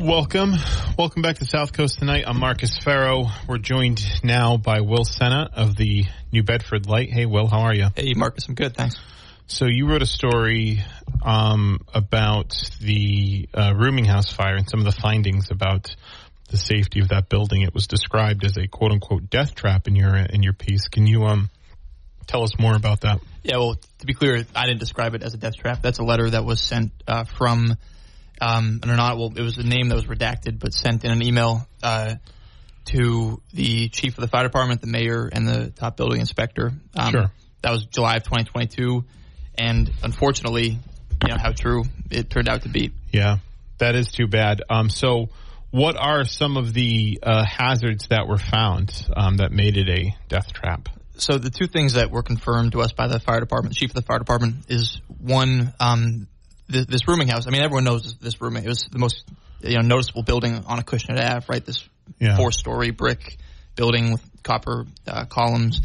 Welcome. Welcome back to South Coast tonight. I'm Marcus Farrow. We're joined now by Will Sennott of the New Bedford Light. Hey, Will, how are you? Hey, Marcus, I'm good, thanks. So you wrote a story um, about the uh, rooming house fire and some of the findings about the safety of that building. It was described as a quote unquote death trap in your in your piece. Can you um, tell us more about that? Yeah, well, to be clear, I didn't describe it as a death trap. That's a letter that was sent uh, from um, or not. Well, it was a name that was redacted, but sent in an email uh, to the chief of the fire department, the mayor, and the top building inspector. Um, Sure. That was July of 2022, and unfortunately, you know how true it turned out to be. Yeah, that is too bad. Um, so, what are some of the uh, hazards that were found um, that made it a death trap? So the two things that were confirmed to us by the fire department, chief of the fire department, is one, um, th- this rooming house. I mean, everyone knows this, this rooming. It was the most you know noticeable building on a Acushnet Ave, right? This Yeah. four-story brick building with copper uh, columns.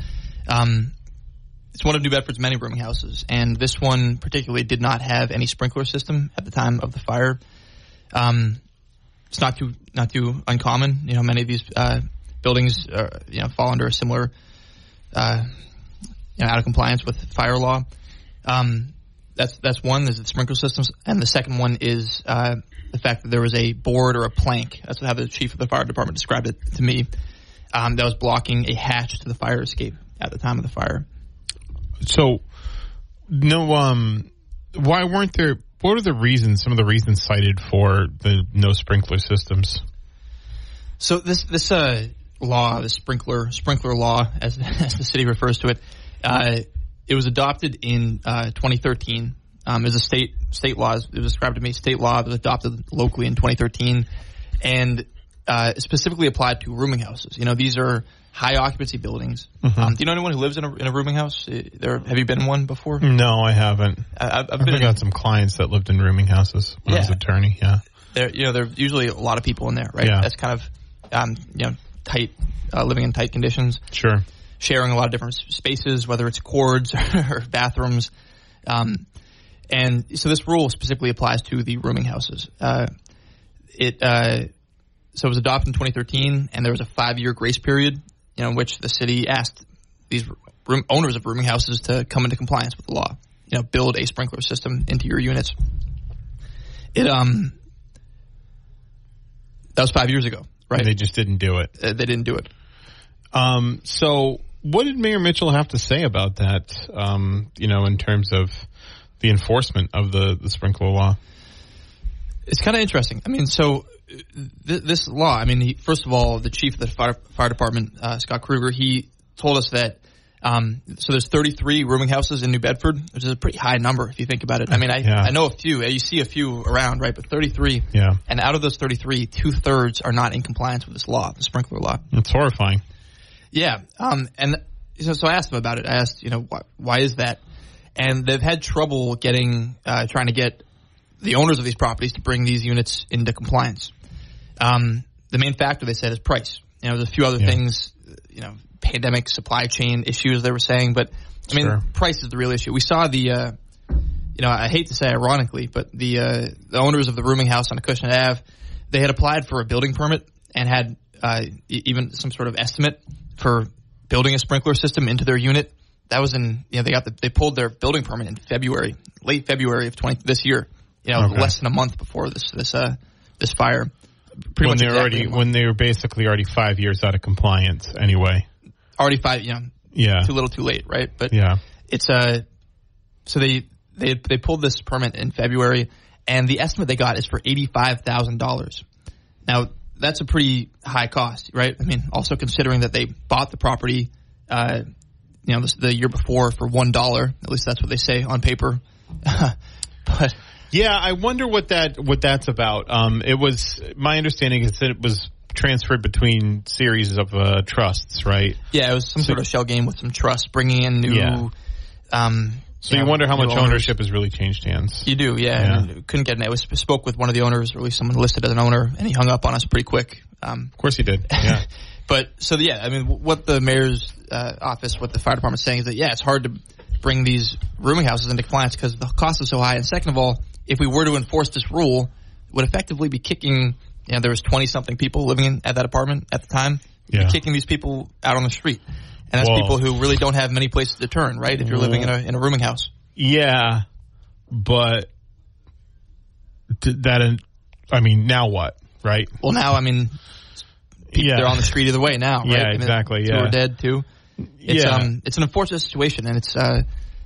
Um, it's one of New Bedford's many rooming houses, and this one particularly did not have any sprinkler system at the time of the fire. Um, it's not too not too uncommon. You know, many of these uh, buildings uh, you know fall under a similar uh, you know, out of compliance with fire law. Um, that's that's one. There's the sprinkler systems, and the second one is uh, the fact that there was a board or a plank. That's how the chief of the fire department described it to me. Um, that was blocking a hatch to the fire escape at the time of the fire. So, no, um, why weren't there? What are the reasons? Some of the reasons cited for the no sprinkler systems. So this this uh, law, the sprinkler sprinkler law, as as the city refers to it, uh, it was adopted in uh, 2013. Um, as a state state law, it was described to me. State law that was adopted locally in 2013, and uh, specifically applied to rooming houses. You know, these are high occupancy buildings. Um, do you know anyone who lives in a, in a rooming house? Uh, There, have you been in one before? No, I haven't. I, I've, I've I've been got some clients that lived in rooming houses when I was Yeah. attorney. Yeah, there. You know, there's usually a lot of people in there, right? Yeah. That's kind of um, you know tight, uh, living in tight conditions. sure. Sharing a lot of different spaces, whether it's cords or bathrooms. Um, and so this rule specifically applies to the rooming houses. Uh, it uh, so it was adopted in 2013, and there was a five-year grace period, you know, in which the city asked these room, owners of rooming houses to come into compliance with the law. You know, build a sprinkler system into your units. It um that was five years ago, right? And they just didn't do it. Uh, they didn't do it. Um, so, what did Mayor Mitchell have to say about that? Um, you know, in terms of the enforcement of the the sprinkler law. It's kind of interesting. I mean, so uh, th- this law. I mean, he, first of all, the chief of the fire, fire department, uh, Scott Kruger, he told us that. Um, so there's 33 rooming houses in New Bedford, which is a pretty high number if you think about it. I mean, I, Yeah. I know a few. You see a few around, right? But 33. Yeah, And out of those 33, two thirds are not in compliance with this law, the sprinkler law. it's horrifying. Yeah. Um, and so, so I asked them about it. I asked, you know, why, why is that? And they've had trouble getting, uh, trying to get the owners of these properties to bring these units into compliance. Um, the main factor they said is price. You know, there's a few other Yeah. things, you know, pandemic supply chain issues they were saying, but I mean, Sure. price is the real issue. We saw the, uh, you know, I hate to say ironically, but the uh, the owners of the rooming house on Acushnet Ave, they had applied for a building permit and had uh, even some sort of estimate for building a sprinkler system into their unit. That was in, you know, they got the, they pulled their building permit in February, late February of twenty this year. You know, Okay. less than a month before this this uh this fire. Pretty when much they're exactly already when they were basically already five years out of compliance anyway. already five, you know, Yeah, too little, too late, right? But yeah. it's uh so they they they pulled this permit in February, and the estimate they got is for eighty five thousand dollars. Now that's a pretty high cost, right? I mean, also considering that they bought the property, uh, you know, this, the year before for one dollar. At least that's what they say on paper. but Yeah, I wonder what that what that's about. Um, it was my understanding is that it was transferred between series of uh, trusts, right? Yeah, it was some sort of shell game with some trust, bringing in new. Yeah. Um, So you wonder how much owners. ownership has really changed hands. You do, yeah. Yeah. Couldn't get it. I was spoke with one of the owners, or at least someone listed as an owner, and he hung up on us pretty quick. Um, Of course, he did. Yeah. but so yeah, I mean, what the mayor's uh, office, what the fire department's saying is that yeah, it's hard to bring these rooming houses into compliance because the cost is so high. And second of all, if we were to enforce this rule, it would effectively be kicking. You know, there was twenty something people living in, at that apartment at the time. Yeah. kicking these people out on the street, and that's Well- people who really don't have many places to turn. Right, if you're living in a in a rooming house. Yeah, but that. I mean, now what? Right? Well, now I mean, Yeah. they're on the street either way now. Right? Yeah, I mean, exactly, Two yeah. are dead too. It's Yeah. um, it's an unfortunate situation, and it's uh,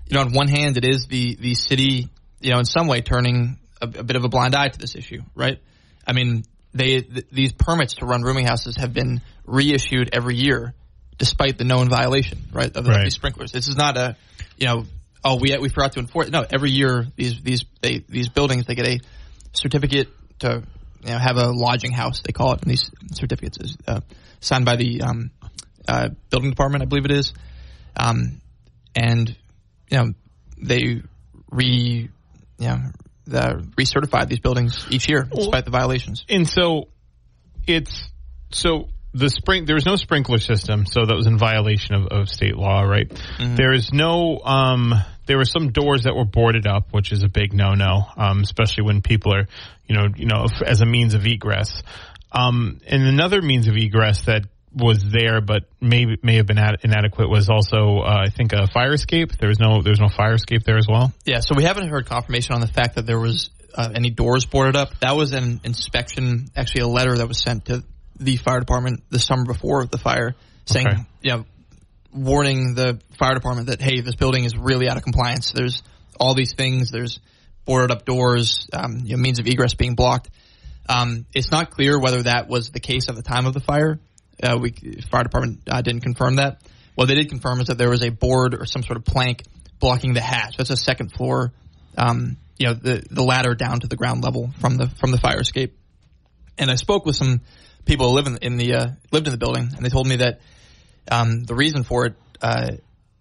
you know, on one hand, it is the the city, you know, in some way turning a, a bit of a blind eye to this issue, right? I mean, they th- these permits to run rooming houses have been reissued every year, despite the known violation, right, of, the, Right. these sprinklers. This is not a, you know, oh, we we forgot to enforce. No, every year these these they these buildings they get a certificate to you know have a lodging house. They call it in these certificates is uh, signed by the um, uh, building department, I believe it is, um, and you know they re you know the recertify these buildings each year despite the violations. and so it's so the spring there was no sprinkler system so that was in violation of, of state law right? There is no um there were some doors that were boarded up which is a big no no um especially when people are you know you know as a means of egress. Um and another means of egress that was there but maybe may have been ad- inadequate was also uh, I think a fire escape. There was no there was no fire escape there as well. Yeah, so we haven't heard confirmation on the fact that there was uh, any doors boarded up. That was an inspection, actually a letter that was sent to the fire department the summer before the fire, saying, Okay. you know, warning the fire department that hey, this building is really out of compliance. There's all these things. There's boarded up doors, um, you know, means of egress being blocked. Um, it's not clear whether that was the case at the time of the fire. Uh, we fire department uh, didn't confirm that. What they did confirm is that there was a board or some sort of plank blocking the hatch. That's a second floor, um, you know, the the ladder down to the ground level from the from the fire escape. And I spoke with some people who live in, in the uh, lived in the building, and they told me that um, the reason for it uh,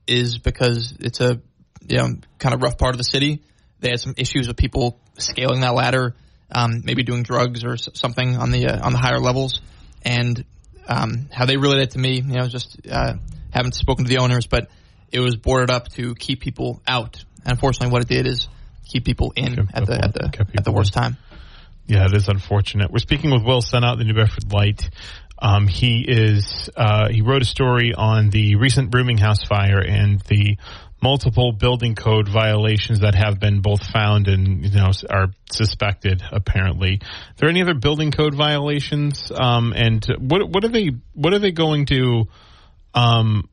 is because it's a you know kind of rough part of the city. They had some issues with people scaling that ladder, um, maybe doing drugs or something on the uh, on the higher levels, and um, how they related it to me. You know, just uh, haven't spoken to the owners, but it was boarded up to keep people out. And unfortunately, what it did is keep people in Kept at the at the at the worst in. time. Yeah, it is unfortunate. We're speaking with Will Sennott, the New Bedford Light. Um, he is uh, he wrote a story on the recent rooming house fire and the multiple building code violations that have been both found and you know are suspected. Apparently, are there any other building code violations? Um, and what what are they what are they going to? Um,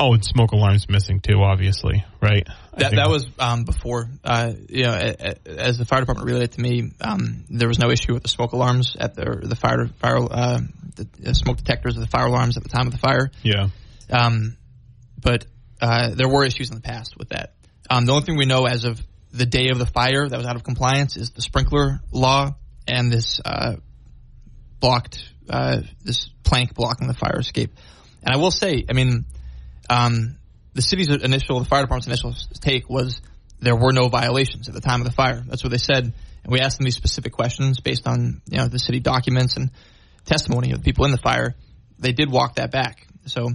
oh, and smoke alarms missing too. Obviously, right? That, that was um, before, uh, you know, a- a- as the fire department relayed to me, um, there was no issue with the smoke alarms at the the fire fire uh, the smoke detectors of the fire alarms at the time of the fire. yeah. Um, but uh, there were issues in the past with that. Um, the only thing we know as of the day of the fire that was out of compliance is the sprinkler law and this uh, blocked uh, this plank blocking the fire escape. And I will say, I mean, um, the city's initial, the fire department's initial take was there were no violations at the time of the fire. That's what they said. And we asked them these specific questions based on you know the city documents and testimony of the people in the fire. They did walk that back. So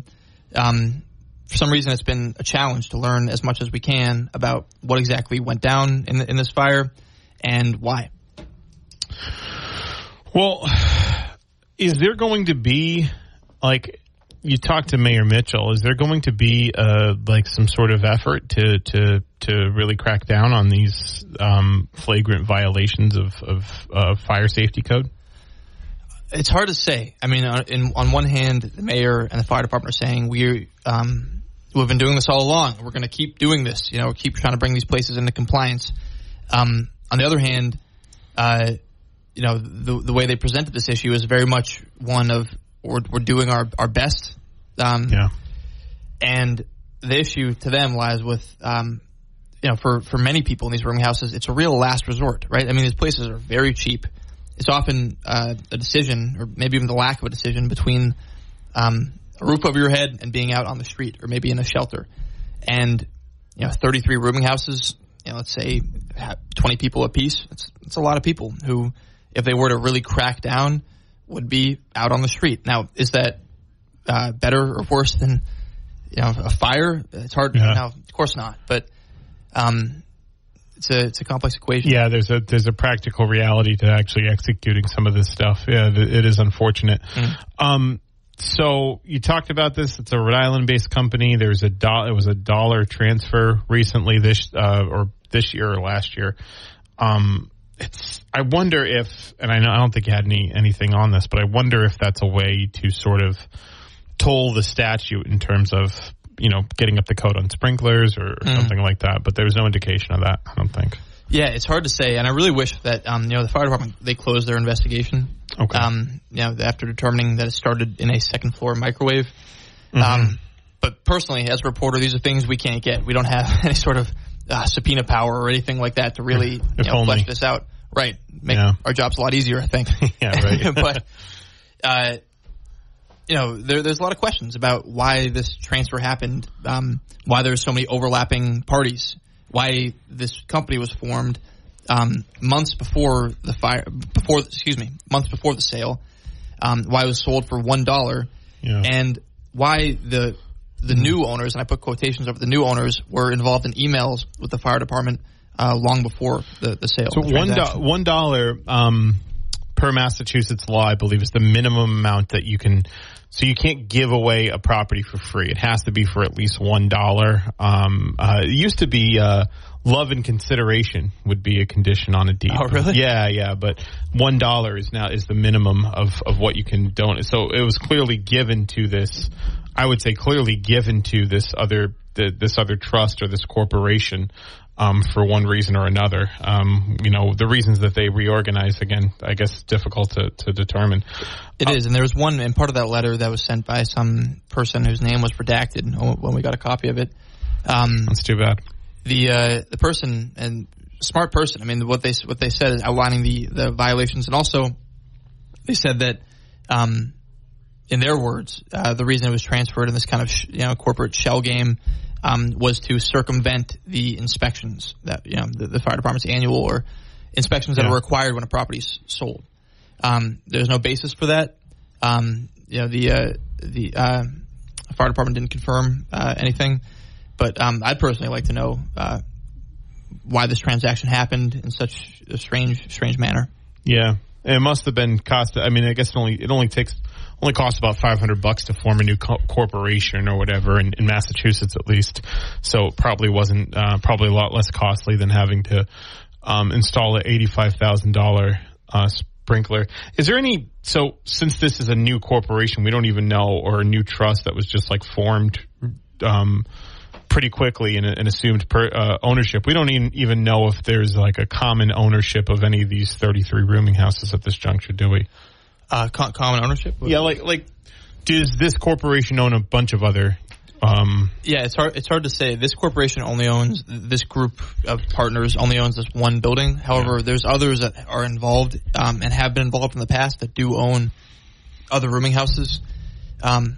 um, for some reason, it's been a challenge to learn as much as we can about what exactly went down in, the, in this fire and why. Well, is there going to be like you talked to Mayor Mitchell? Is there going to be uh, like some sort of effort to to to really crack down on these um, flagrant violations of of uh, fire safety code? It's hard to say. I mean, on, in, on one hand, the mayor and the fire department are saying we um, we've been doing this all along. We're going to keep doing this. You know, keep trying to bring these places into compliance. Um, on the other hand, uh, you know, the the way they presented this issue is very much one of we're, we're doing our our best. Um, Yeah, and the issue to them lies with um, you know, for, for many people in these rooming houses, it's a real last resort, right? I mean, these places are very cheap. It's often uh, a decision, or maybe even the lack of a decision, between um, a roof over your head and being out on the street, or maybe in a shelter. And you know, 33 rooming houses, you know, let's say 20 people apiece. It's it's a lot of people who, if they were to really crack down, would be out on the street. Now, is that uh, better or worse than you know a fire? It's hard. Yeah. Now, of course not, but um, it's a it's a complex equation. Yeah, there's a there's a practical reality to actually executing some of this stuff. Yeah, th- it is unfortunate. Um, so you talked about this. It's a Rhode Island based company. There's a do- it was a dollar transfer recently this uh, or this year or last year. Um, it's I wonder if and I know I don't think you had any anything on this, but I wonder if that's a way to sort of toll the statute in terms of you know getting up the code on sprinklers or, or something like that. But there was no indication of that. I don't think. Yeah, it's hard to say, and I really wish that um, you know the fire department they closed their investigation. Okay. Um, you know, after determining that it started in a second floor microwave. Mm-hmm. Um, but personally, as a reporter, these are things we can't get. We don't have any sort of uh, subpoena power or anything like that to really you know, flesh this out. Right, make Yeah. our jobs a lot easier, I think. Yeah, right. but uh, you know, there, there's a lot of questions about why this transfer happened, um, why there's so many overlapping parties, why this company was formed um, months before the fire, before excuse me, months before the sale, um, why it was sold for one dollar, Yeah. and why the the new owners, and I put quotations over the new owners, were involved in emails with the fire department uh, long before the, the sale. So the one do- one dollar um, per Massachusetts law, I believe, is the minimum amount that you can. So you can't give away a property for free. It has to be for at least one dollar. Um, uh, it used to be uh, love and consideration would be a condition on a deed. Oh, really? Yeah, yeah. But one dollar is now is the minimum of of what you can donate. So it was clearly given to this. I would say clearly given to this other the, this other trust or this corporation um, for one reason or another. Um, you know, the reasons that they reorganize again, I guess, difficult to, to determine. It is, and there was one, and part of that letter that was sent by some person whose name was redacted when we got a copy of it. Um, That's too bad. the uh, the person and smart person. I mean, what they what they said is outlining the the violations, and also they said that, um, in their words, uh, the reason it was transferred in this kind of sh- you know corporate shell game um, was to circumvent the inspections that you know the, the fire department's annual or inspections that Yeah. are required when a property's sold. Um, there's no basis for that. Um, you know the uh, the uh, fire department didn't confirm uh, anything, but um, I'd personally like to know uh, why this transaction happened in such a strange strange manner. Yeah, it must have been cost. I mean, I guess it only it only takes only costs about five hundred bucks to form a new co- corporation or whatever in, in Massachusetts at least. So it probably wasn't uh, probably a lot less costly than having to um, install a eighty five thousand dollar uh, sprinkler. Is there any? So since this is a new corporation, we don't even know, or a new trust that was just like formed. Um, pretty quickly and, and assumed per, uh, ownership. We don't even, even know if there's like a common ownership of any of these 33 rooming houses at this juncture, do we? Uh, common ownership. Yeah, like like does this corporation own a bunch of other um Yeah, it's hard. It's hard to say. This corporation only owns this group of partners only owns this one building. However, there's others that are involved um, and have been involved in the past that do own other rooming houses. Um,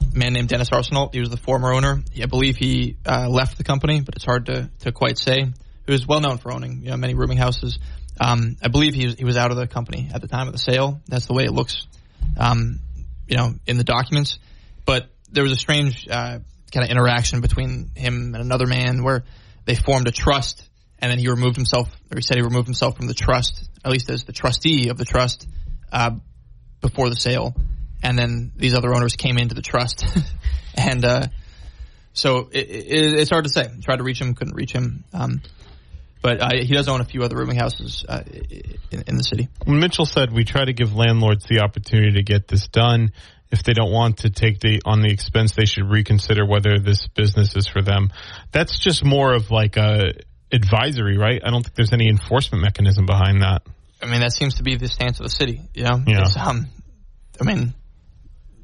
a man named Dennis Arsenal. He was the former owner. I believe he uh, left the company, but it's hard to, to quite say. He was well known for owning you know, many rooming houses. Um, I believe he was, he was out of the company at the time of the sale. That's the way it looks, um, you know, in the documents. But there was a strange uh, kind of interaction between him and another man where they formed a trust, and then he removed himself, or he said he removed himself from the trust, at least as the trustee of the trust, uh, before the sale. And then these other owners came into the trust, and uh, so it, it, it's hard to say. Tried to reach him, couldn't reach him. Um, but uh, he does own a few other rooming houses uh, in, in the city. when Mitchell said we try to give landlords the opportunity to get this done. If they don't want to take the on the expense, they should reconsider whether this business is for them. That's just more of like a advisory, right? I don't think there's any enforcement mechanism behind that. I mean, that seems to be the stance of the city. You know, Yeah. Um, I mean,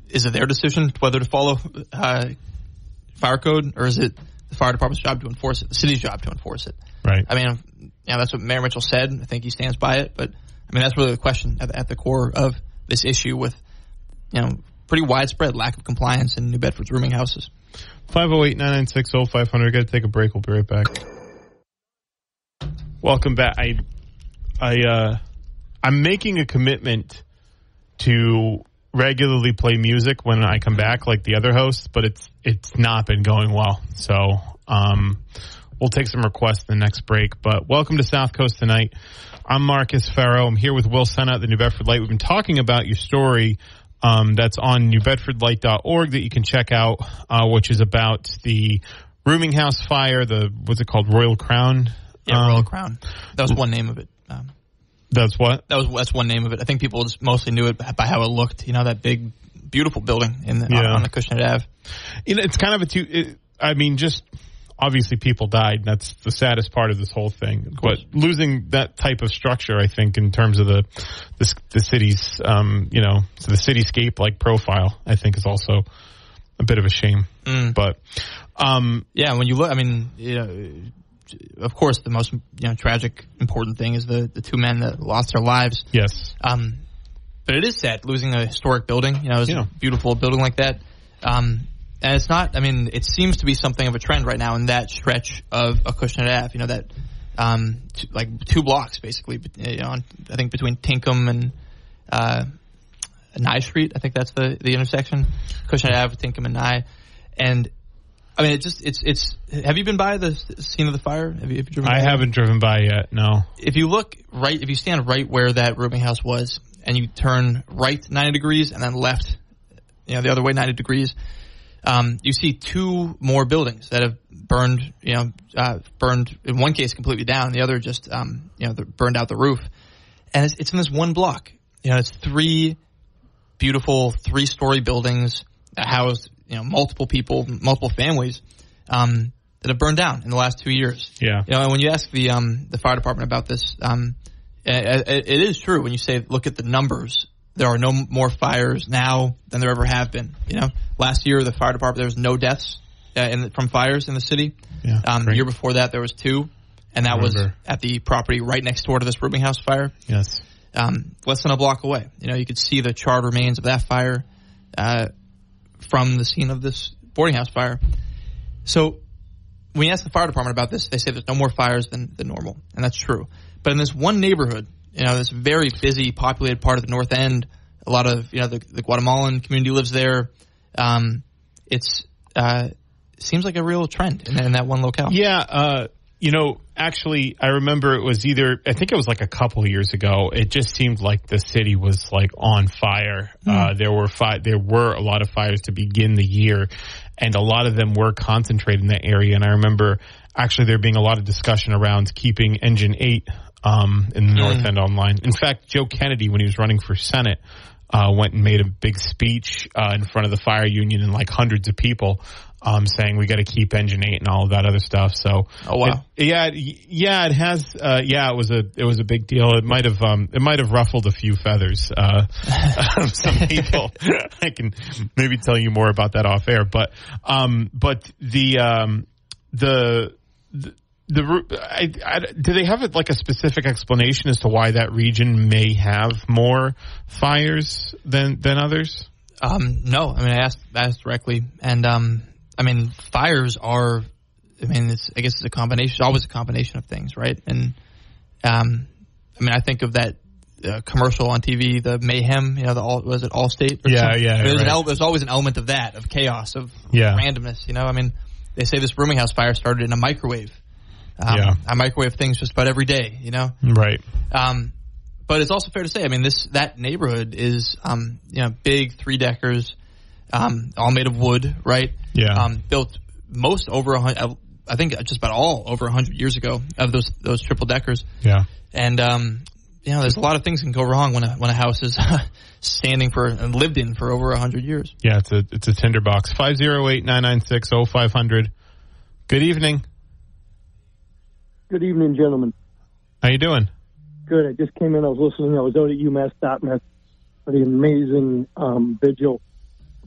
is it their decision whether to follow uh, fire code, or is it the the fire department's job to enforce it, the city's job to enforce it. Right. I mean, you know, that's what Mayor Mitchell said. I think he stands by it. But I mean, that's really the question at, at the core of this issue with, you know, pretty widespread lack of compliance in New Bedford's rooming houses. 508 996 0500. Got to take a break. We'll be right back. Welcome back. I, I, uh, I'm making a commitment to regularly play music when I come back, like the other hosts, but it's it's not been going well. So um, we'll take some requests in the next break. But welcome to South Coast tonight. I'm Marcus Farrow. I'm here with Will Sennott at the New Bedford Light. We've been talking about your story um, that's on newbedfordlight.org that you can check out, uh, which is about the rooming house fire. The what's it called? Royal Crown. Yeah, Um, Royal Crown. That was one name of it. Um, That's what. that was that's one name of it. I think people just mostly knew it by how it looked. You know, that big, beautiful building in the, on, Yeah. on the Cushnet Ave. You know, it's kind of a two. It, I mean, just obviously people died. and That's the saddest part of this whole thing. But losing that type of structure, I think, in terms of the the, the city's, um, you know, the cityscape like profile, I think is also a bit of a shame. Mm. But um, Yeah, when you look, I mean, you know, of course, the most you know tragic, important thing is the the two men that lost their lives. yes, Um, but it is sad losing a historic building. You know, it's Yeah. a beautiful building like that. Um, and it's not. I mean, it seems to be something of a trend right now in that stretch of Acushnet Ave. You know that, um, t- like two blocks basically. You know, on, I think between Tinkham and uh, Nye Street. I think that's the the intersection. Acushnet Ave, Tinkham, and Nye. And I mean, it just it's it's. Have you been by the scene of the fire? Have you, have you driven I by? haven't driven by yet. No. if you look right, if you stand right where that rooming house was, and you turn right 90 degrees and then left, you know, the other way 90 degrees, um, you see two more buildings that have burned, you know, uh, burned in one case completely down, the other just, um, you know, burned out the roof. And it's, it's in this one block. You know, it's three beautiful three-story buildings that house, you know, multiple people, multiple families, um, that have burned down in the last two years. Yeah. You know, and when you ask the um, the fire department about this, um, it, it is true when you say look at the numbers. There are no more fires now than there ever have been. You know, last year the fire department there was no deaths uh, in, from fires in the city. Yeah. Um, the year before that there was two, and that was at the property right next door to this rooming house fire, Yes. um, less than a block away. You know, you could see the charred remains of that fire uh, from the scene of this boarding house fire. So when you ask the fire department about this, they say there's no more fires than, than normal, and that's true. But in this one neighborhood, you know, this very busy, populated part of the North End, a lot of you know the, the Guatemalan community lives there. Um, it's uh, seems like a real trend in, in that one locale. Yeah, uh, you know, actually, I remember it was either, I think it was like a couple of years ago. It just seemed like the city was like on fire. Uh, there were fi- there were a lot of fires to begin the year, and a lot of them were concentrated in that area. And I remember actually there being a lot of discussion around keeping Engine Eight um, in the North End online. In fact, Joe Kennedy, when he was running for Senate. Uh, went and made a big speech uh, in front of the fire union and like hundreds of people, um, saying we got to keep Engine Eight and all of that other stuff. So, Oh, wow. it- yeah, it- yeah, it has. Uh, yeah, it was a it was a big deal. It might have um, it might have ruffled a few feathers uh, some people. I can maybe tell you more about that off air, but um, but the um, the. the the I, I, do they have it like a specific explanation as to why that region may have more fires than than others? Um, no, I mean I asked asked directly, and um, I mean fires are, I mean it's I guess it's a combination, it's always a combination of things, right? And um, I mean I think of that uh, commercial on TV, the mayhem, you know, the all was it Allstate? Or Yeah, something? yeah, There's, right. el- there's always an element of that, of chaos, of Yeah. randomness. You know, I mean they say this rooming house fire started in a microwave. Um, Yeah. I microwave things just about every day. You know, Right. um, but it's also fair to say, I mean, this that neighborhood is, um, you know, big three deckers, um, all made of wood, right? Yeah. Um, built most over a hundred, I think just about all over a hundred years ago of those those triple deckers, Yeah. and um, you know, there's a lot of things can go wrong when a when a house is standing for and lived in for over a hundred years. Yeah, it's a it's a tinderbox. Five zero eight nine nine six oh five hundred. Good evening. Good evening, gentlemen. How you doing? Good. I just came in. I was listening. I was out at UMass Dartmouth for the amazing um, vigil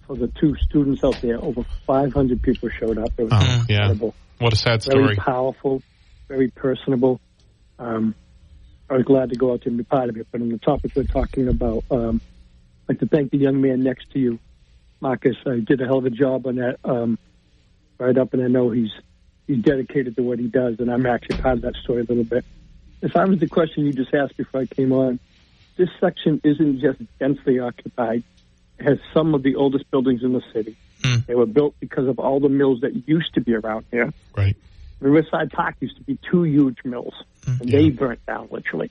for the two students out there. Over 500 people showed up. It was Oh, yeah. incredible. What a sad story. Very powerful, very personable. Um, I was glad to go out there and be part of it. But on the topic we're talking about, um, I'd like to thank the young man next to you, Marcus. I did a hell of a job on that um, right up, and I know he's he's dedicated to what he does, and I'm actually part of that story a little bit. As far as the question you just asked before I came on, this section isn't just densely occupied. Has some of the oldest buildings in the city. Hmm. They were built because of all the mills that used to be around here. Right. Riverside Park used to be two huge mills, and they burnt down literally.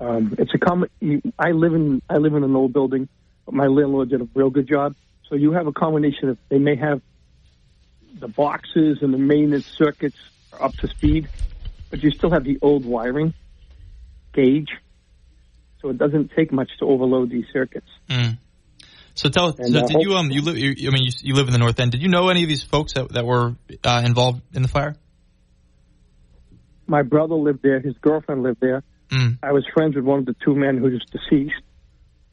Um, it's a common. I live in I live in an old building, but my landlord did a real good job. So you have a combination of they may have the boxes and the maintenance circuits are up to speed, but you still have the old wiring gauge. So it doesn't take much to overload these circuits. Mm. So tell. And, so uh, did you um you live? You, I mean, you, you live in the North End. Did you know any of these folks that that were uh, involved in the fire? My brother lived there. His girlfriend lived there. Mm. I was friends with one of the two men who who is deceased.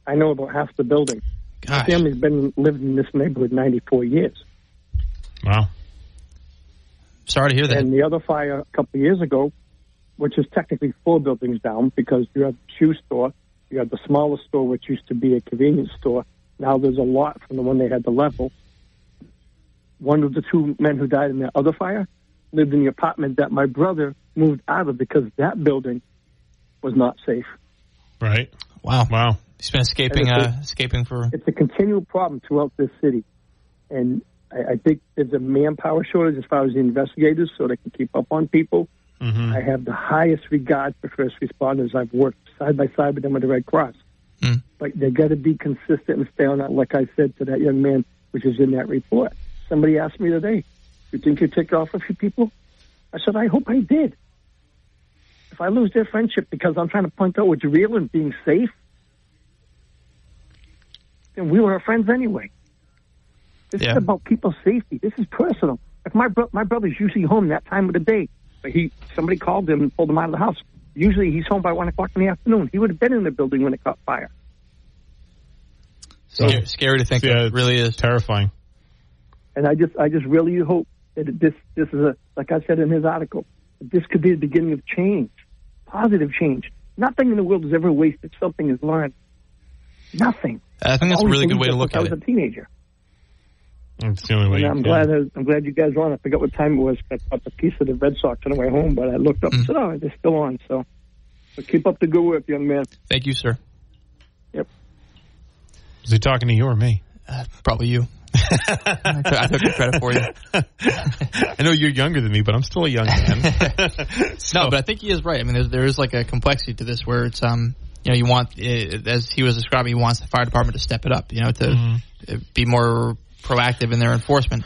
I know about half the building. My Gosh. family's been lived in this neighborhood 94 years. Wow. Sorry to hear that. And the other fire a couple of years ago, which is technically four buildings down because you have the shoe store, you have the smaller store which used to be a convenience store. Now there's a lot from the one they had to level. One of the two men who died in that other fire lived in the apartment that my brother moved out of because that building was not safe. Right. wow. Wow. He's been escaping. And it's Uh, escaping for. it's a continual problem throughout this city. And I, I think there's a manpower shortage as far as the investigators so they can keep up on people. hmm I have the highest regard for first responders. I've worked side by side with them at the Red Cross. Mm. But they got to be consistent and stay on that, like I said to that young man, which is in that report. Somebody asked me today, you think you ticked off a few people? I said, I hope I did. If I lose their friendship because I'm trying to point out what's real and being safe, then we were friends anyway. This Yeah. is about people's safety. This is personal. Like my bro- my brother's usually home that time of the day, but he somebody called him and pulled him out of the house. Usually he's home by one o'clock in the afternoon. He would have been in the building when it caught fire. Scary, scary to think. Yeah, of. It really is. Terrifying. And I just I just really hope that this this is a like I said in his article, this could be the beginning of change, positive change. Nothing in the world is ever wasted. Something is learned. Nothing. I think that's a really good way to look since at I it. was a teenager. It's the only way. And you I'm can. glad I, I'm glad you guys were on. I forgot what time it was. I caught the piece of the Red Sox on the way home, but I looked up and Mm. said, "Oh, they're still on." So, so keep up the good work, young man. Thank you, sir. Yep. Was he talking to you or me? Uh, probably you. I, took, I took the credit for you. I know you're younger than me, but I'm still a young man. No, but I think he is right. I mean, there's, there is like a complexity to this where it's um, you know, you want uh, as he was describing, he wants the fire department to step it up, you know, to Mm-hmm. uh, be more proactive in their enforcement.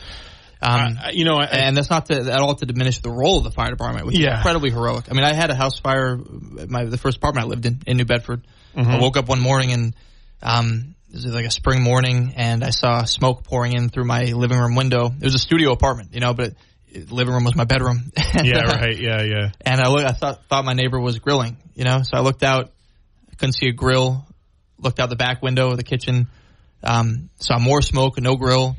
Um, I- you know, I, and that's not to, at all to diminish the role of the fire department, which is incredibly heroic. I mean, I had a house fire, my the first apartment I lived in in New Bedford. Mm-hmm. I woke up one morning and um, it was like a spring morning, and I saw smoke pouring in through my living room window. It was a studio apartment, you know, but it, living room was my bedroom. And, yeah, uh, right. Yeah, yeah. and I look, I thought thought my neighbor was grilling, you know. So I looked out, couldn't see a grill. Looked out the back window of the kitchen, um, saw more smoke, and no grill,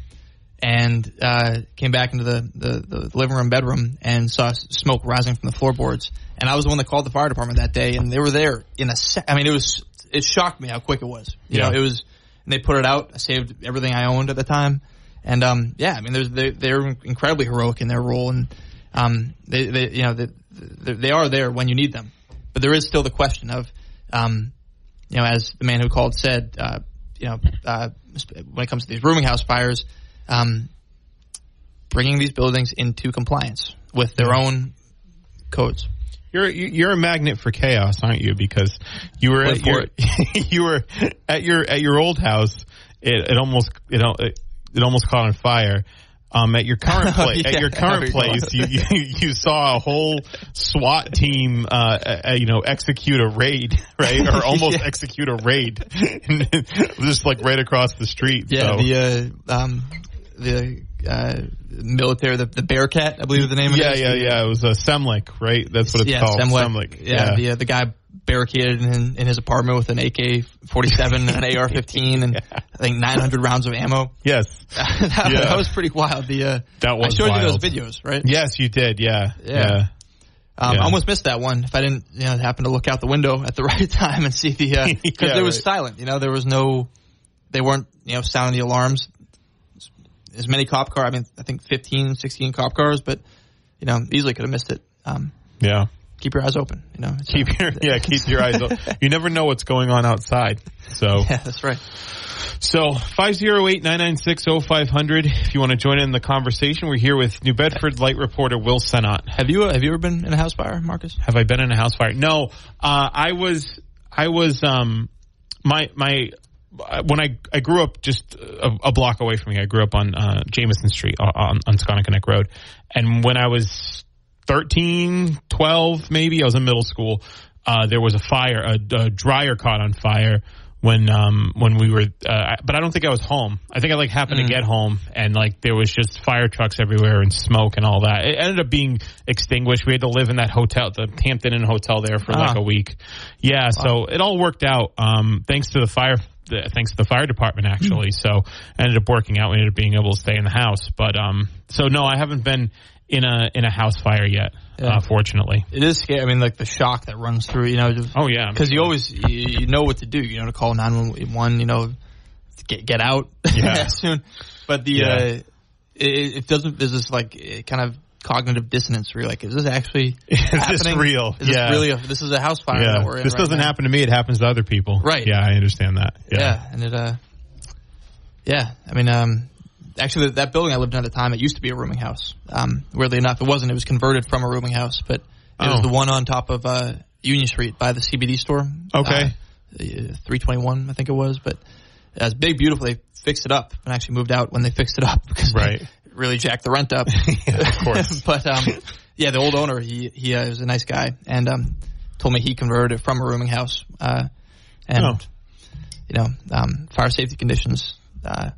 and uh, came back into the, the the living room bedroom and saw smoke rising from the floorboards. And I was the one that called the fire department that day, and they were there in a sec. I mean, it was it shocked me how quick it was. You Yeah. know, it was. And they put it out. I saved everything I owned at the time, and um, yeah, I mean, there's they, they're incredibly heroic in their role, and um, they, they you know they they are there when you need them. But there is still the question of, um, you know, as the man who called said, uh, you know, uh, when it comes to these rooming house fires, um, bringing these buildings into compliance with their own codes. You're you're a magnet for chaos, aren't you? Because you were at your you were at your at your old house. It, it almost it, al- it it almost caught on fire. Um, at your current place, Yeah, at your current place, you, you you saw a whole SWAT team, uh, uh, you know, execute a raid, right, or almost Yeah. execute a raid, just like right across the street. Yeah, so. the uh, um, the uh, military, the, the Bearcat, I believe is the name of yeah, it. yeah, yeah. It was a SEMLEC, right? That's what it's yeah, called. SEMLEC. SEMLEC. Yeah, the uh, the guy barricaded in, in his apartment with an AK-47 and an AR-15 and I think 900 rounds of ammo. Yes. that, Yeah. that was pretty wild. The uh, That was I showed wild. you those videos, right? Yes, you did. Yeah. Yeah. Um, Yeah. I almost missed that one if I didn't, you know, happen to look out the window at the right time and see the because Yeah, it was right. silent. You know, there was no, they weren't, you know, sounding the alarms. As many cop car, I mean, I think 15, 16 cop cars, but you know, easily could have missed it. Um, Yeah. Keep your eyes open. You know, Keep your yeah, keep your eyes open. You never know what's going on outside. So yeah, that's right. so 508-996-0500 if you want to join in the conversation. We're here with New Bedford light reporter Will Sennott. Have you uh, have you ever been in a house fire, Marcus? Have I been in a house fire? No. Uh, I was, I was, um, my, my, when I, I grew up just a, a block away from here, I grew up on, uh, Jameson Street on, on Road. And when I was 13, 12, maybe I was in middle school, uh, there was a fire, a, a dryer caught on fire when um when we were uh, but I don't think I was home. I think I like happened to get home and like there was just fire trucks everywhere and smoke and all that. It ended up being extinguished. We had to live in that hotel, the Hampton Inn hotel there for like Ah. a week. Yeah, so it all worked out um thanks to the fire thanks to the fire department actually. So ended up working out. We ended up being able to stay in the house. But um so no, I haven't been in a in a house fire yet. Yeah. Uh, fortunately. It is scary. I mean, like the shock that runs through. You know, just Oh yeah. because you always you, you know what to do. You know to call nine one one. You know, get get out Yeah. soon. But the Yeah. uh, it, it doesn't. There's this like eh, kind of cognitive dissonance where you're like, is this actually Is this happening? real? Is this Yeah. really? A, this is a house fire yeah. that we're in. This right doesn't now. happen to me. It happens to other people. Right. Yeah, I understand that. Yeah. and it. uh Yeah, I mean, um actually that, that building I lived in at the time, it used to be a rooming house. Um, weirdly enough, it wasn't. It was converted from a rooming house, but it was Oh. the one on top of uh Union Street by the CBD store. Okay. Uh, 321, I think it was, but it was big, beautiful. They fixed it up and actually moved out when they fixed it up because they Right. really jacked the rent up. Yeah, of course. but um, yeah, the old owner, he he uh, was a nice guy and um, told me he converted it from a rooming house. Uh, and Oh. you know, um, fire safety conditions. Uh,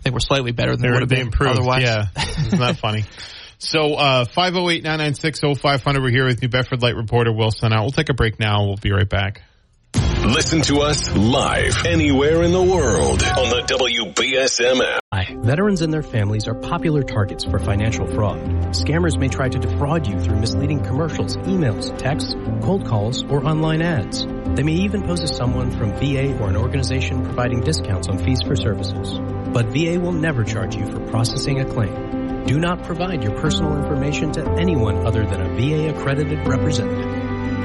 I think were slightly better than they They, would have been improved. otherwise. Yeah. Isn't that funny? So, uh, 508-996-0500. We're here with New Bedford Light reporter Wilson. Out. We'll take a break now. We'll be right back. Listen to us live anywhere in the world on the WBSM app. Hi. Veterans and their families are popular targets for financial fraud. Scammers may try to defraud you through misleading commercials, emails, texts, cold calls, or online ads. They may even pose as someone from VA or an organization providing discounts on fees for services. But VA will never charge you for processing a claim. Do not provide your personal information to anyone other than a VA accredited representative.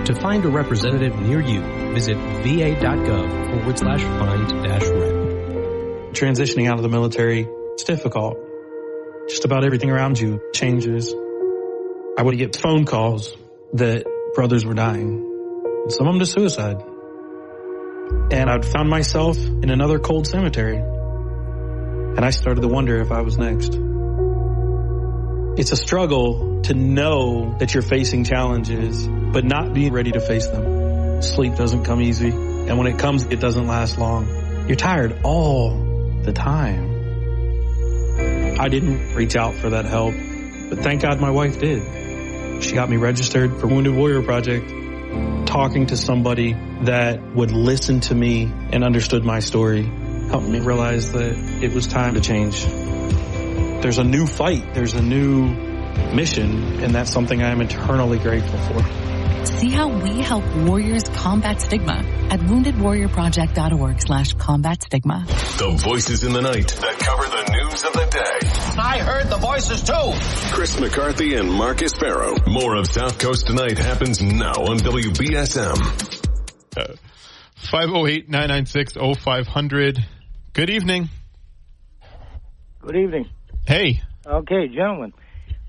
To find a representative near you, visit va.gov forward slash find dash rep. transitioning out of the military, it's difficult. Just about everything around you changes. I would get phone calls that brothers were dying, some of them to suicide. And I'd found myself in another cold cemetery. And I started to wonder if I was next. It's a struggle to know that you're facing challenges, but not being ready to face them. Sleep doesn't come easy. And when it comes, it doesn't last long. You're tired all the time. I didn't reach out for that help, but thank God my wife did. She got me registered for Wounded Warrior Project, talking to somebody that would listen to me and understood my story helped me realize that it was time to change. There's a new fight. There's a new mission, and that's something I am eternally grateful for. See how we help warriors combat stigma at woundedwarriorproject.org slash combat stigma. The voices in the night that cover the news of the day. I heard the voices too. Chris McCarthy and Marcus Farrow. More of South Coast Tonight happens now on WBSM. 508-996-0500. Good evening. Good evening. Hey. Okay, gentlemen.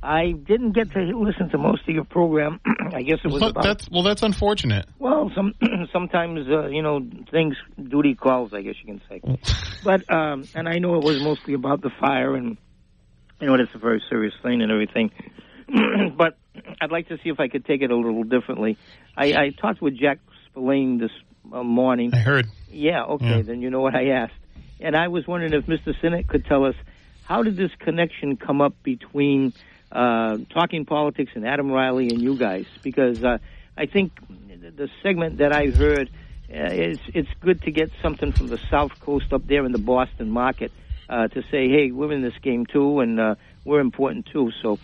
I didn't get to listen to most of your program. I guess it was Well, about that's, well, that's unfortunate. well, some sometimes uh, you know things duty calls. I guess you can say. but um, and I know it was mostly about the fire, and you know it's a very serious thing and everything. but I'd like to see if I could take it a little differently. I, I talked with Jack Spillane this uh, morning. I heard. Yeah, okay, Yeah. then you know what I asked. And I was wondering if Mr. Sennott could tell us how did this connection come up between uh, Talking Politics and Adam Reilly and you guys? Because uh, I think the segment that I heard, uh, it's it's good to get something from the South Coast up there in the Boston market uh, to say, hey, we're in this game too, and uh, we're important too. So.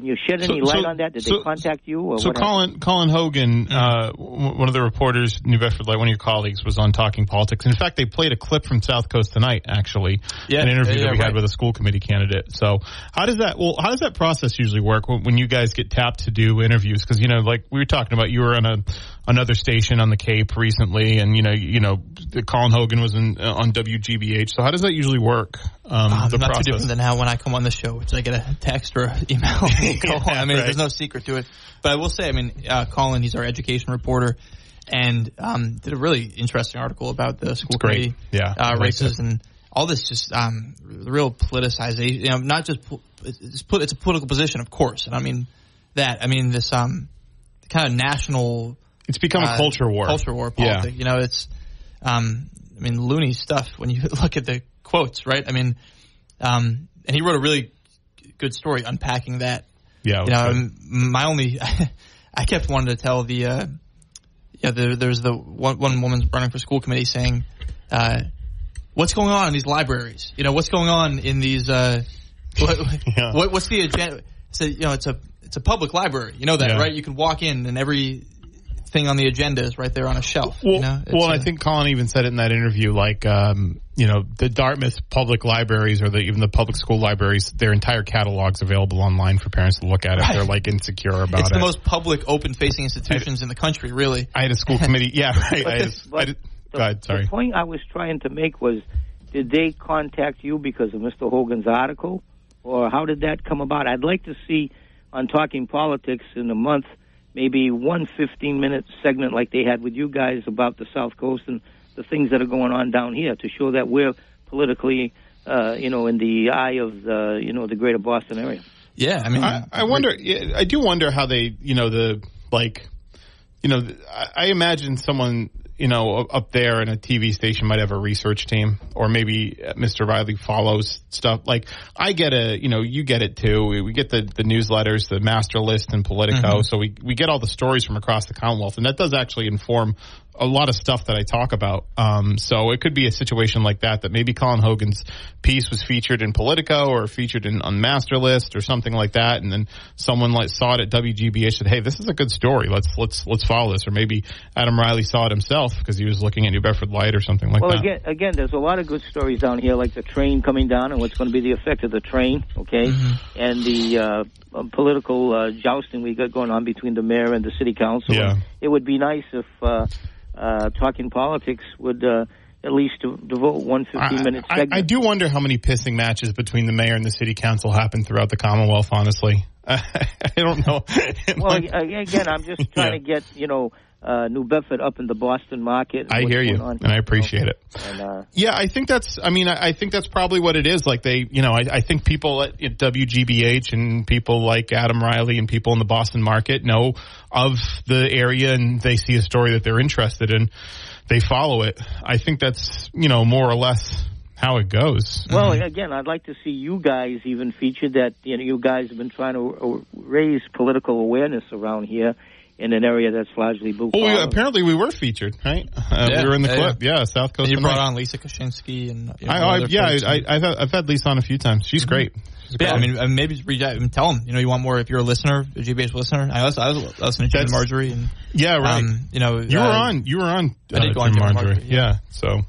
Can you shed any So- light so- on that? Did so- they contact you? Or So what happened? Colin Colin Hogan, uh, one of the reporters, New Bedford Light, one of your colleagues, was on Talking Politics. In fact, they played a clip from South Coast tonight, actually, Yeah, an interview yeah, yeah, that we had with a school committee candidate. So how does that? Well, how does that process usually work when, when you guys get tapped to do interviews? Because you know, like we were talking about, you were on a another station on the Cape recently, and you know, you know, Colin Hogan was in, uh, on WGBH. So how does that usually work? Um, Um, the not process. too different than how when I come on the show, which I get a text or email. On. I mean, right. there's no secret to it. But I will say, I mean, uh, Colin, he's our education reporter, and um, did a really interesting article about the school committee Yeah, uh, races it. and all this. Just um, real politicization. You know, not just it's, put, it's a political position, of course, and I mean that. I mean this um, kind of national. It's become a uh, culture war. Culture war Yeah. politics. You know, it's um, I mean, loony stuff when you look at the quotes, right? I mean, um, and he wrote a really good story unpacking that. Yeah, You know, good. my only, I kept wanting to tell the, uh, yeah, there, there's the one, one woman running for school committee saying, uh, what's going on in these libraries? You know, what's going on in these, uh, what, Yeah. what, what's the agenda? So, you know, it's a, it's a public library. You know that, Yeah. right? You can walk in and every thing on the agenda is right there on a shelf. Well, you know? Well, I think Colin even said it in that interview. Like, um, you know, the Dartmouth public libraries or the, even the public school libraries, their entire catalog's available online for parents to look at if Right. they're like insecure about it's it. the most public, open-facing institutions in the country, really. I had a school committee. Yeah, right. I had, a- But I did, the, go ahead. Sorry. the point I was trying to make was, did they contact you because of Mr. Hogan's article, or how did that come about? I'd like to see on Talking Politics in a month, maybe one 15-minute segment like they had with you guys about the South Coast and the things that are going on down here to show that we're politically, uh, you know, in the eye of the, you know, the greater Boston area. Yeah, I mean, I, I wonder. I do wonder how they, you know, the like, you know, I, I imagine someone, you know, up there in a TV station might have a research team, or maybe Mr. Reilly follows stuff. Like, I get a, you know, you get it too. We, we get the the newsletters, the master list, and Politico, so we we get all the stories from across the Commonwealth, and that does actually inform a lot of stuff that I talk about. Um, so it could be a situation like that, that maybe Colin Hogan's piece was featured in Politico or featured in on Master List or something like that. And then someone like saw it at WGBH said, Hey, this is a good story. Let's, let's, let's follow this. Or maybe Adam Reilly saw it himself because he was looking at New Bedford Light or something like well, that. again, again, there's a lot of good stories down here, like the train coming down and what's going to be the effect of the train, okay, and the uh, uh, political uh, jousting we got going on between the mayor and the city council. Yeah. It would be nice if uh, uh, talking politics would uh, at least de- devote one 15 minute I, segment. I do wonder how many pissing matches between the mayor and the city council happen throughout the Commonwealth, honestly. I don't know. Well, again, I'm just trying to get you know uh, New Bedford up in the Boston market. I hear you, on, and I appreciate it. And, uh, Yeah, I think that's. I mean, I I think that's probably what it is. Like they, you know, I, I think people at, at WGBH and people like Adam Reilly and people in the Boston market know of the area, and they see a story that they're interested in, they follow it. I think that's you know more or less how it goes. Well, again, I'd like to see you guys even featured. That you know, you guys have been trying to uh, raise political awareness around here in an area that's largely blue Well, we, apparently we were featured, right? Uh, Yeah, we were in the clip. Yeah, South Coast. And you Tonight. brought on Lisa Kaczynski and you know, I, I, yeah, I, have I've had Lisa on a few times. She's great. She's yeah, I mean, uh, maybe reach out and tell them. You know, you want more if you're a listener, a GBH listener. I was, I was listening to Jim Margery, and yeah, right. um, you know, you uh, were on. You were on. I did uh, go on Jim Jim Margery. Margery, Yeah. yeah. So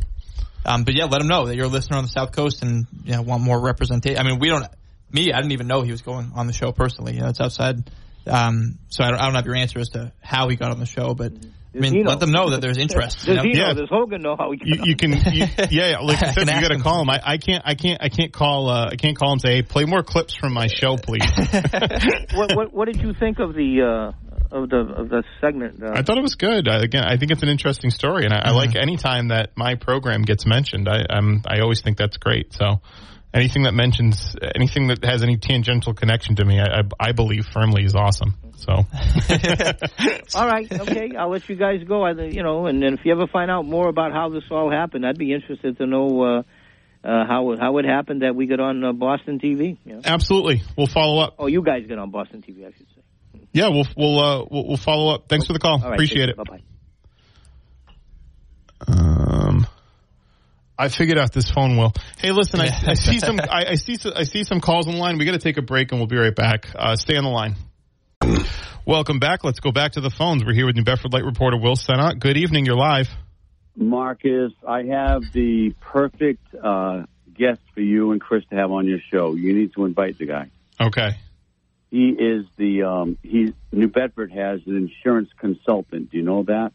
Um, but yeah, let them know that you're a listener on the South Coast, and you know, want more representation. I mean, we don't. Me, I didn't even know he was going on the show personally. You know, it's outside. Um, so I don't, I don't have your answer as to how he got on the show, but I mean, let them know that there's interest. Does you know? he Yeah. Does Hogan know how he? you, you can, you, yeah, yeah, like I I said, can you got to call him. I, I can't, I can't, I can't call. Uh, I can't call him. Say, hey, play more clips from my show, please. what, what What did you think of the uh, of the of the segment? Uh, I thought it was good. I, again, I think it's an interesting story, and I, I like any time that my program gets mentioned. I, I'm, I always think that's great. So anything that mentions anything that has any tangential connection to me, I, I, I believe firmly is awesome. So, all right, okay, I'll let you guys go. I, you know, and, and if you ever find out more about how this all happened, I'd be interested to know uh, uh, how how it happened that we got on uh, Boston TV. Absolutely, we'll follow up. Oh, you guys got on Boston TV, I should say. Yeah, we'll we'll uh, we'll, we'll follow up. Thanks okay. for the call. Appreciate it. Bye bye. Um. I figured out this phone will. Hey, listen, I, I see some, I, I see, I see some calls on the line. We got to take a break, and we'll be right back. Uh, stay on the line. Welcome back. Let's go back to the phones. We're here with New Bedford Light reporter Will Sennott. Good evening. You're live. Marcus, I have the perfect uh, guest for you and Chris to have on your show. You need to invite the guy. Okay. He is the um, he New Bedford has an insurance consultant. Do you know that?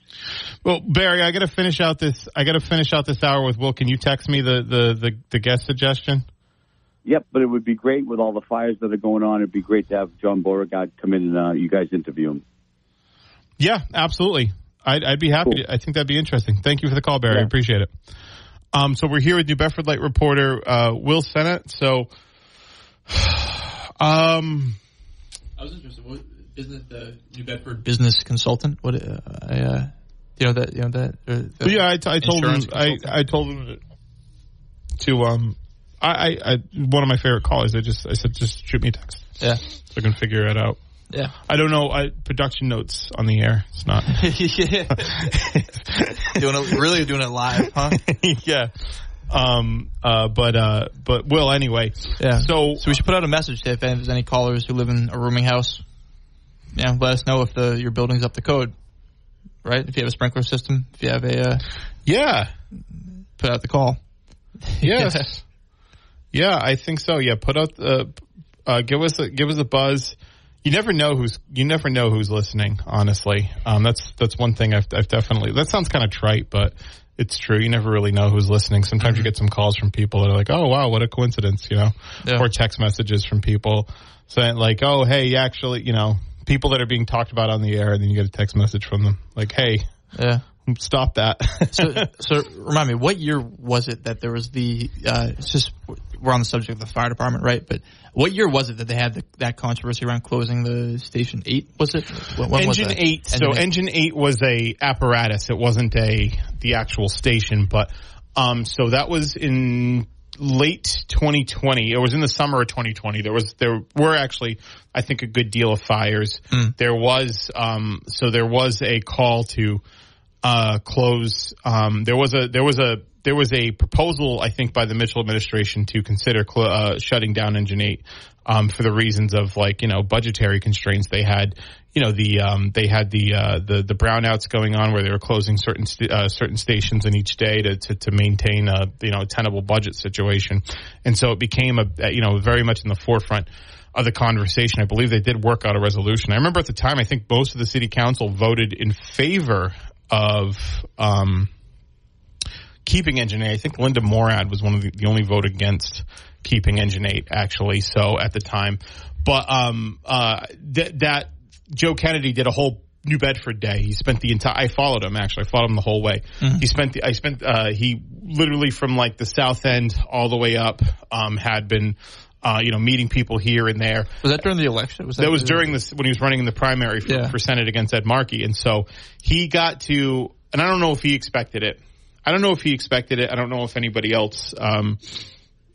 Well, Barry, I got to finish out this. I got to finish out this hour with Will. Can you text me the the the, the guest suggestion? Yep, but it would be great with all the fires that are going on. It'd be great to have John Beauregard come in and uh, you guys interview him. Yeah, absolutely. I'd, I'd be happy. Cool. To, I think that'd be interesting. Thank you for the call, Barry. I appreciate it. Um, so we're here with New Bedford Light reporter uh, Will Sennott. So, um, I was interested. What business? The New Bedford business consultant. What? Uh, I, uh, you know that. You know that. Uh, the yeah, I, t- I told him. I. I told him to um, I, I, I one of my favorite callers. I just I said just shoot me a text yeah. so I can figure it out. Yeah. I don't know. I, production notes on the air. It's not. doing it, really doing it live, huh? yeah. Um. Uh. But. Uh. But. Will anyway. Yeah. So. So we should put out a message to if there's any callers who live in a rooming house. Yeah, let us know if the your building's up to code. Right? If you have a sprinkler system, if you have a uh, Yeah. put out the call. Yes. yeah, I think so. Yeah, put out the uh, give us a, give us a buzz. You never know who's you never know who's listening. Honestly, um, that's that's one thing I've, I've definitely. That sounds kind of trite, but it's true. You never really know who's listening. Sometimes you get some calls from people that are like, "Oh wow, what a coincidence," you know, Yeah. or text messages from people saying like, "Oh hey, actually, you know." People that are being talked about on the air, and then you get a text message from them like, "Hey, Yeah. stop that." so, so remind me, what year was it that there was the? Uh, it's just we're on the subject of the fire department, right? But what year was it that they had the, that controversy around closing the station eight? Was it when, when was engine that? eight. so eight. engine eight was a apparatus. It wasn't a the actual station, but um, so that was in late 2020. It was in the summer of 2020. There was there were actually I think a good deal of fires. There was um, so there was a call to uh, close. Um, there was a there was a there was a proposal I think by the Mitchell administration to consider cl- uh, shutting down Engine Eight um, for the reasons of like you know budgetary constraints. They had you know the um, they had the uh, the the brownouts going on where they were closing certain st- uh, certain stations in each day to, to to maintain a you know a tenable budget situation, and so it became a you know very much in the forefront of the conversation. I believe they did work out a resolution. I remember at the time, I think most of the city council voted in favor of um, keeping Engine 8. I think Linda Morad was one of the, the only vote against keeping Engine 8, actually, so at the time. But um, uh, th- that Joe Kennedy did a whole New Bedford day. He spent the entire. I followed him actually. I followed him the whole way. He spent. The, I spent. Uh, he literally from like the south end all the way up. Um, had been. Uh, you know, meeting people here and there. was that during the election? Was That was during this when he was running in the primary for, Yeah. for Senate against Ed Markey, and so he got to, and I don't know if he expected it. I don't know if he expected it. I don't know if anybody else um,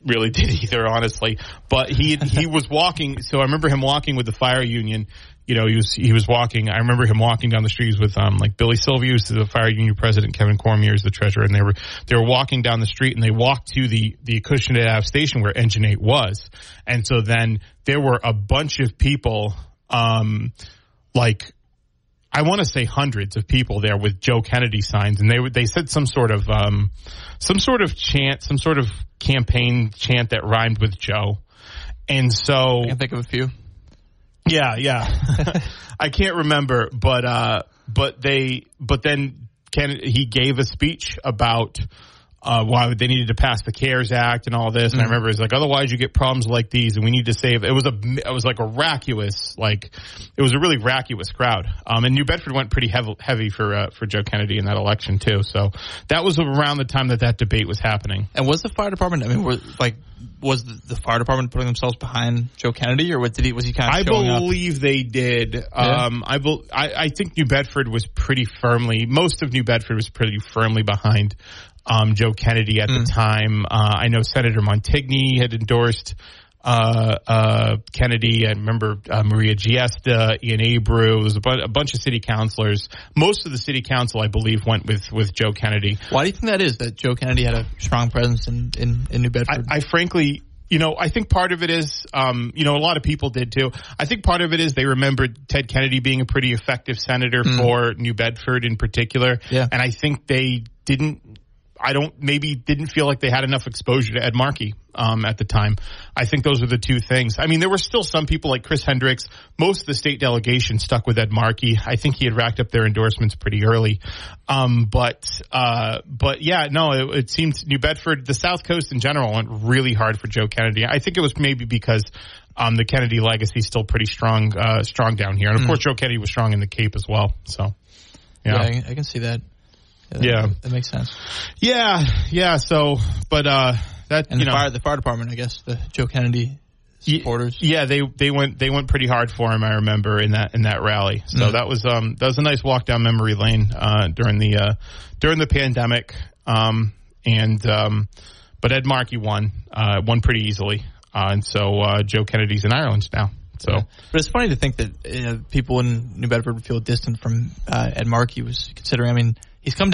really did either, honestly. But he he was walking. So I remember him walking with the fire union. You know, he was he was walking. I remember him walking down the streets with um like Billy Sylvia, who's the fire union president, Kevin Cormier is the treasurer, and they were they were walking down the street and they walked to the the Acushnet Ave station where Engine Eight was, and so then there were a bunch of people, um, like I want to say hundreds of people there with Joe Kennedy signs, and they they said some sort of um, some sort of chant, some sort of campaign chant that rhymed with Joe, and so I can think of a few. yeah, yeah. I can't remember, but uh, but they but then Ken he gave a speech about uh, why they needed to pass the CARES Act and all this. And I remember it's like, otherwise you get problems like these, and we need to save. It was a it was like a rackuous like it was a really rackuous crowd. Um, and New Bedford went pretty heavy heavy for uh, for Joe Kennedy in that election too. So that was around the time that that debate was happening. And was the fire department? I mean, were like was the, fire department putting themselves behind Joe Kennedy, or what did he was he kind of I showing up? believe they did. Um, I, bel I I think New Bedford was pretty firmly. Most of New Bedford was pretty firmly behind um, Joe Kennedy at Mm. the time. Uh, I know Senator Montigny had endorsed uh, uh, Kennedy. I remember uh, Maria Giesta, Ian Abreu. There was a, bu- a bunch of city councilors. Most of the city council, I believe, went with with Joe Kennedy. Why do you think that is? That Joe Kennedy had a strong presence in in, in New Bedford. I, I frankly. You know, I think part of it is, um, you know, a lot of people did too. I think part of it is they remembered Ted Kennedy being a pretty effective senator Mm. for New Bedford in particular. Yeah. And I think they didn't I don't maybe didn't feel like they had enough exposure to Ed Markey um, at the time. I think those are the two things. I mean, there were still some people like Chris Hendricks. Most of the state delegation stuck with Ed Markey. I think he had racked up their endorsements pretty early. Um, but uh, but yeah, no, it, it seemed New Bedford, the South Coast in general, went really hard for Joe Kennedy. I think it was maybe because. Um, the Kennedy legacy is still pretty strong, uh, strong down here, and of Mm. course Joe Kennedy was strong in the Cape as well. So, yeah, yeah, I, I can see that. That Yeah. that makes sense. yeah, yeah. So, but uh, that And you the know, fire the fire department, I guess the Joe Kennedy supporters. Yeah, they they went they went pretty hard for him. I remember in that in that rally. So Mm. that was um that was a nice walk down memory lane uh, during the uh, during the pandemic. Um and um but Ed Markey won uh, won pretty easily. Uh, and so uh, Joe Kennedy's in Ireland now. So But it's funny to think that uh, people in New Bedford would feel distant from uh, Ed Markey was considering. I mean, he's come